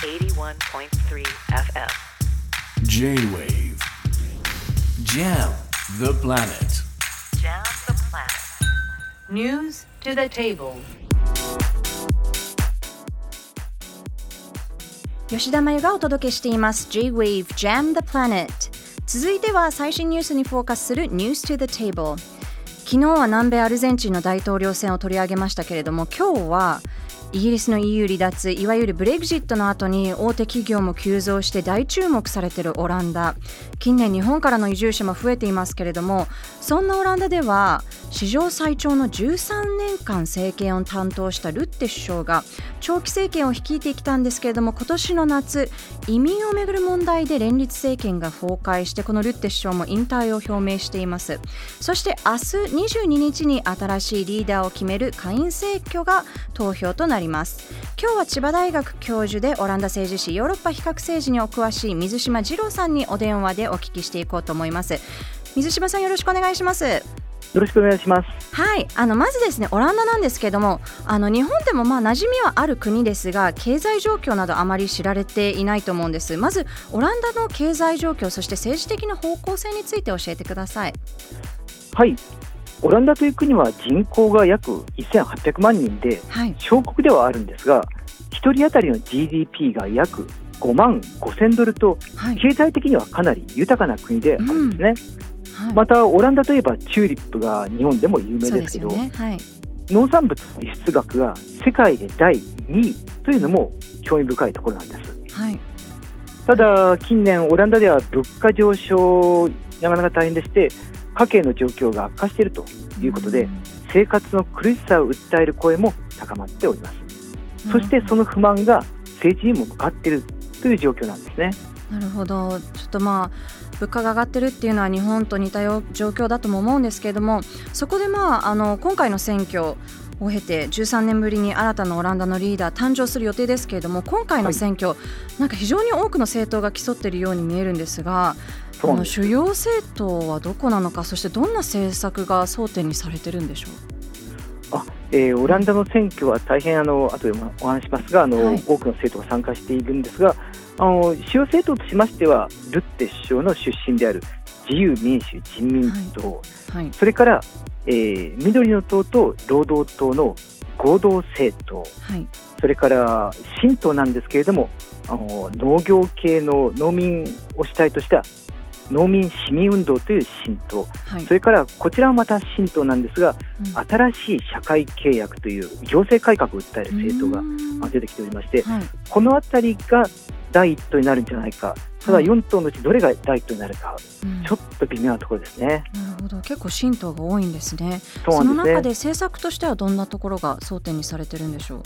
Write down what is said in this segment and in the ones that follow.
81.3 FM J-Wave Jam the planet Jam the planet News to the table 吉田真由がお届けしています J-Wave Jam the Planet 続いては最新ニュースにフォーカスする News to the Table 昨日は南米アルゼンチンの大統領選を取り上げましたけれども今日はイギリスの EU 離脱いわゆるブレグジットの後に大手企業も急増して大注目されているオランダ。近年日本からの移住者も増えていますけれどもそんなオランダでは史上最長の13年間政権を担当したルッテ首相が長期政権を率いてきたんですけれども今年の夏移民をめぐる問題で連立政権が崩壊してこのルッテ首相も引退を表明しています。そして明日22日に新しいリーダーを決める下院選挙が投票となります。今日は千葉大学教授でオランダ政治史ヨーロッパ比較政治にお詳しい水島二郎さんにお電話でお聞きしていこうと思います。水島さんよろしくお願いします。よろしくお願いします。はい、あのまずですねオランダなんですけどもあの日本でもまあ馴染みはある国ですが経済状況などあまり知られていないと思うんです。まずオランダの経済状況そして政治的な方向性について教えてください。はい。オランダという国は人口が約1800万人で、はい。小国ではあるんですが、1人当たりの GDP が約5万5000ドルと、はい、経済的にはかなり豊かな国であるんですね。はい。また、オランダといえばチューリップが日本でも有名ですけど、ね。はい。農産物の輸出額が世界で第2位というのも興味深いところなんです。はい。ただ、近年、オランダでは物価上昇、なかなか大変でして、家計の状況が悪化しているということで、生活の苦しさを訴える声も高まっております。そしてその不満が政治にも向かっているという状況なんですね。なるほどちょっとまあ物価が上がってるっていうのは日本と似たよ状況だとも思うんですけれどもそこでまああの今回の選挙を経て13年ぶりに新たなオランダのリーダー誕生する予定ですけれども今回の選挙、なんか非常に多くの政党が競っているように見えるんですがこの主要政党はどこなのかそしてどんな政策が争点にされてるんでしょあえーオランダの選挙は大変あの後でもお話しますがあの、はい。多くの政党が参加しているんですがあの主要政党としましてはルッテ首相の出身である自由民主人民党、うはい。それから、えー緑の党と労働党の合同政党。はい。それから新党なんですけれどもあの農業系の農民を主体とした農民市民運動という新党はい。それからこちらはまた新党なんですがうん。新しい社会契約という行政改革を訴える政党が出てきておりましてはい。この辺りが第一党になるんじゃないか。ただはい。4党のうちどれが第一党になるかうん。ちょっと微妙なところですね。なるほど。結構新党が多いんですね。そうそのなんですね。中で政策としてはどんなところが争点にされてるんでしょう？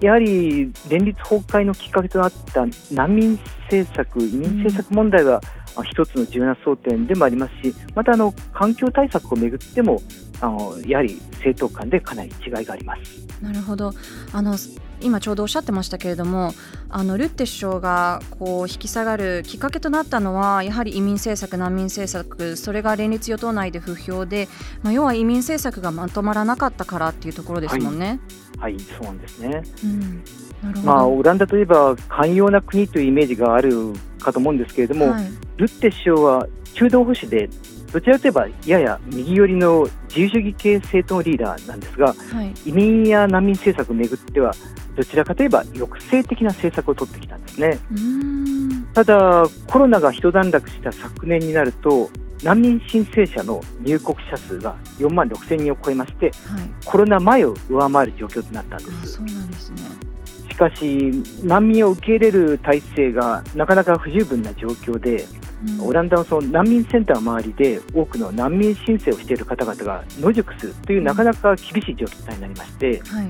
やはり連立崩壊のきっかけとなった難民政策、移民政策問題は、あ一つの重要な争点でもありますし、またあの環境対策をめぐってもあの、やはり政党間でかなり違いがあります。なるほどあの今ちょうどおっしゃってましたけれどもあのルッテ首相がこう引き下がるきっかけとなったのはやはり移民政策、難民政策それが連立与党内で不評で、まあ、要は移民政策がまとまらなかったからっていうところですもんね。はい、そうなんですね。うん、なるほど、まあ、オランダといえば寛容な国というイメージがあるかと思うんですけれども、はいルッテ首相は中道保守で、どちらかといえばやや右寄りの自由主義系政党のリーダーなんですが、はい移民や難民政策をめぐっては、どちらかといえば抑制的な政策を取ってきたんですね。ただ、コロナが一段落した昨年になると、難民申請者の入国者数が4万6千人を超えまして、はいコロナ前を上回る状況となったんです。あそうなんですね。しかし、難民を受け入れる体制がなかなか不十分な状況で、うん。オランダのその難民センター周りで多くの難民申請をしている方々が野宿するというなかなか厳しい状態になりまして、はい。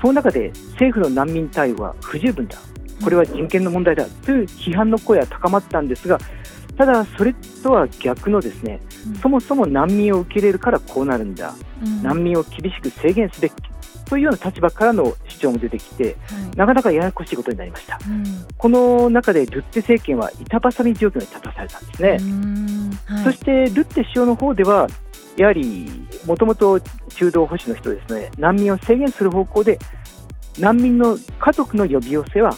その中で政府の難民対応は不十分だ、これは人権の問題だという批判の声は高まったんですが、ただ、それとは逆のですね、うん。そもそも難民を受け入れるからこうなるんだ、うん。難民を厳しく制限すべきというような立場からの主張も出てきて、はい。なかなかややこしいことになりました。うん。この中でルッテ政権は板挟み状況に立たされたんですね。はい。そしてルッテ首相の方では、やはりもともと中道保守の人ですね、難民を制限する方向で、難民の家族の呼び寄せは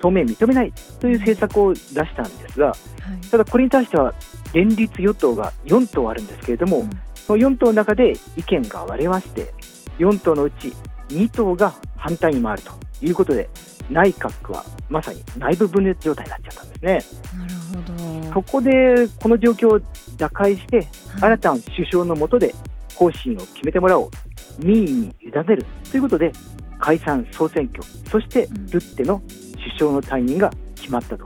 当面認めないという政策を出したんですが、はい。ただこれに対しては連立与党が4党あるんですけれども、うん。その4党の中で意見が割れまして、4党のうち2党が反対に回るということで、内閣はまさに内部分裂状態になっちゃったんですね。なるほど。そこでこの状況を打開して、はい。新たな首相の下で方針を決めてもらおう、民意に委ねるということで、解散・総選挙、そしてうん。ルッテの首相の退任が決まったと、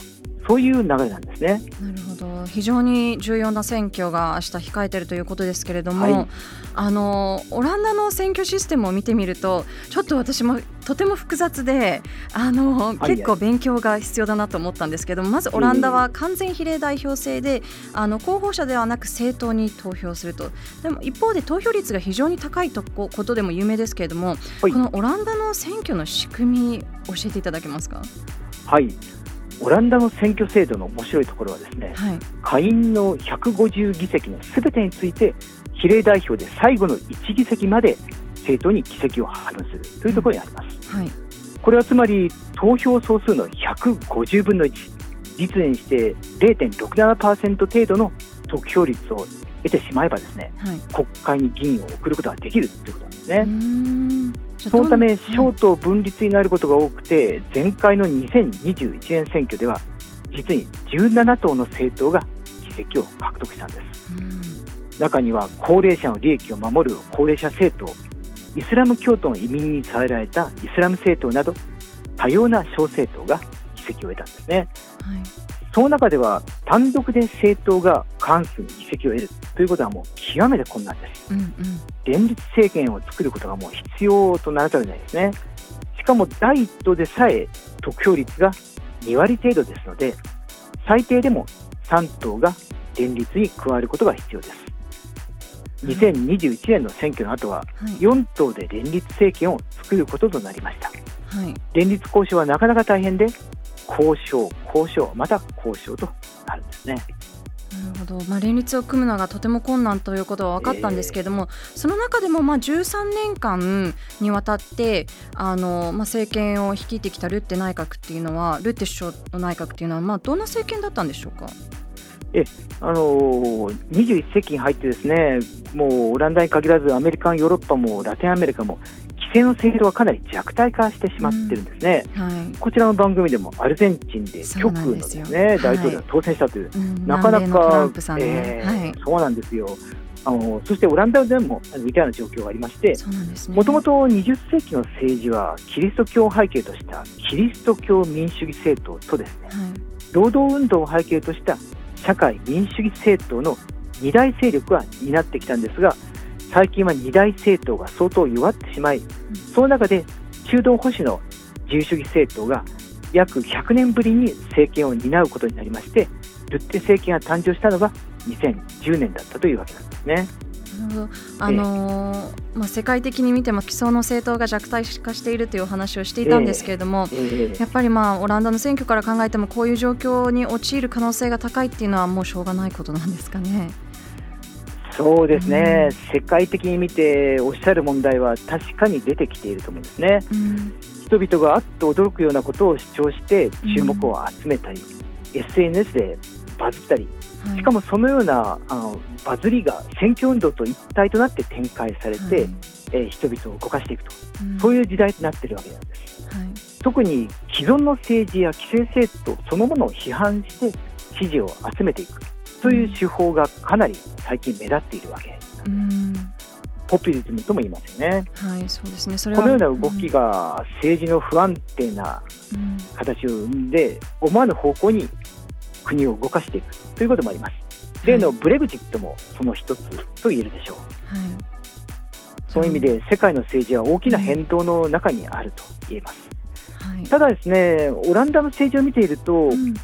そういう流れなんですね。なるほど。非常に重要な選挙が明日控えているということですけれども、はい。あのオランダの選挙システムを見てみるとちょっと私もとても複雑であの、い。結構勉強が必要だなと思ったんですけどもまずオランダは完全比例代表制であの候補者ではなく政党に投票すると。でも一方で投票率が非常に高いとこことでも有名ですけれども、はい。このオランダの選挙の仕組み教えていただけますか？はいオランダの選挙制度の面白いところはですね、はい。下院の150議席のすべてについて、比例代表で最後の1議席まで政党に議席を配分する。というところにあります。はい。これはつまり投票総数の150分の1、実にして0.67%程度の得票率を得てしまえばですね、はい国会に議員を送ることができるということなんですね。そのため、どん小党分立になることが多くて、前回の2021年選挙では、実に17党の政党が議席を獲得したんです。うん中には高齢者の利益を守る高齢者政党、イスラム教徒の移民に支えられたイスラム政党など、多様な小政党が議席を得たんですね。はいその中では単独で政党が過半数の議席を得るということはもう極めて困難です。うんうん連立政権を作ることがもう必要とならざるを得ないですね。しかも第一党でさえ得票率が2割程度ですので、最低でも3党が連立に加わることが必要です。2021年の選挙の後ははい4党で連立政権を作ることとなりました。はい連立交渉はなかなか大変で、交渉、交渉、また交渉となるんですね。なるほど、まあ、連立を組むのがとても困難ということは分かったんですけれども、その中でもまあ13年間にわたってあの、まあ、政権を率いてきたルッテ内閣っていうのはルッテ首相の内閣っていうのは、まあ、どんな政権だったんでしょうか？あのー21世紀に入ってですね、もうオランダに限らずアメリカ、ヨーロッパもラテンアメリカも規制の制度はかなり弱体化してしまってるんですね。はいこちらの番組でもアルゼンチンで極右のですすね、はい大統領が当選したという、うんなかなかえーはい、そうなんですよ。あのそしてオランダでも似たような状況がありまして。もともと20世紀の政治はキリスト教を背景としたキリスト教民主主義政党とですね、はい労働運動を背景とした社会民主主義政党の二大勢力が担ってきたんですが、最近は二大政党が相当弱ってしまい、その中で中道保守の自由主義政党が約100年ぶりに政権を担うことになりまして、ルッテ政権が誕生したのが2010年だったというわけなんですね。あのーまあ、世界的に見ても既存の政党が弱体化しているというお話をしていたんですけれども、えーやっぱりまあオランダの選挙から考えてもこういう状況に陥る可能性が高いっていうのはもうしょうがないことなんですかね。そうですね、う世界的に見ておっしゃる問題は確かに出てきていると思うんですね。うん。人々があっと驚くようなことを主張して注目を集めたり、SNS でバズったり、はい。しかもそのようなあのバズりが選挙運動と一体となって展開されて、はい。えー人々を動かしていくと、うん。そういう時代となっているわけなんです。はい。特に既存の政治や既成政党そのものを批判して支持を集めていくという手法がかなり最近目立っているわけポピュリズムとも言いますよね。はいそうですねそれはこのような動きが政治の不安定なうん形を生んで思わぬ方向に国を動かしていくということもあります。例のブレグジットもその一つと言えるでしょう。はいそういう意味で世界の政治は大きな変動の中にあると言えます。はいただですね、オランダの政治を見ていると、うん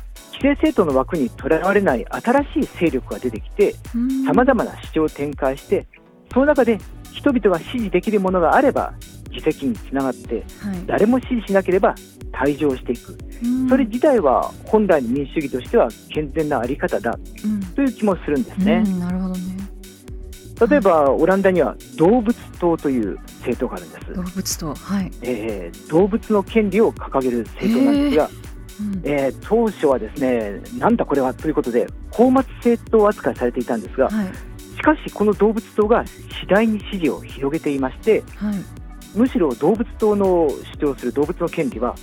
既成政党の枠にとらわれない新しい勢力が出てきて、うん。さまざまな主張を展開して、その中で人々が支持できるものがあれば、議席につながって、はい。誰も支持しなければ退場していく、うん。それ自体は本来の民主主義としては健全なあり方だうん。という気もするんですね。うんなるほどね。例えば、オランダには動物党という政党があるんです。動物とはい。えー動物の権利を掲げる政党なんですが、うんえー当初はですねなんだこれはということで高松政党扱いされていたんですがはいしかしこの動物党が次第に支持を広げていましてはいむしろ動物党の主張する動物の権利は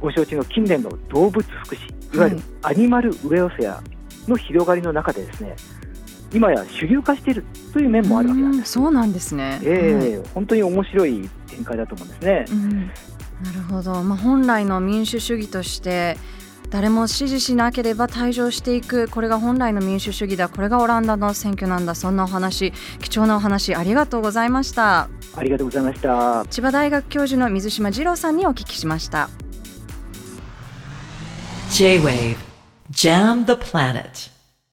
ご承知の近年の動物福祉いわゆるアニマルウェルフェアの広がりの中でですね今や主流化しているという面もあるわけなんです。うんそうなんですね。はいええ本当に面白い展開だと思うんですね。うん、なるほど、まあ、本来の民主主義として誰も支持しなければ退場していく。これが本来の民主主義だ。これがオランダの選挙なんだ。そんなお話貴重なお話ありがとうございました。ありがとうございました。千葉大学教授の水島二郎さんにお聞きしました。J-Wave Jam the Planet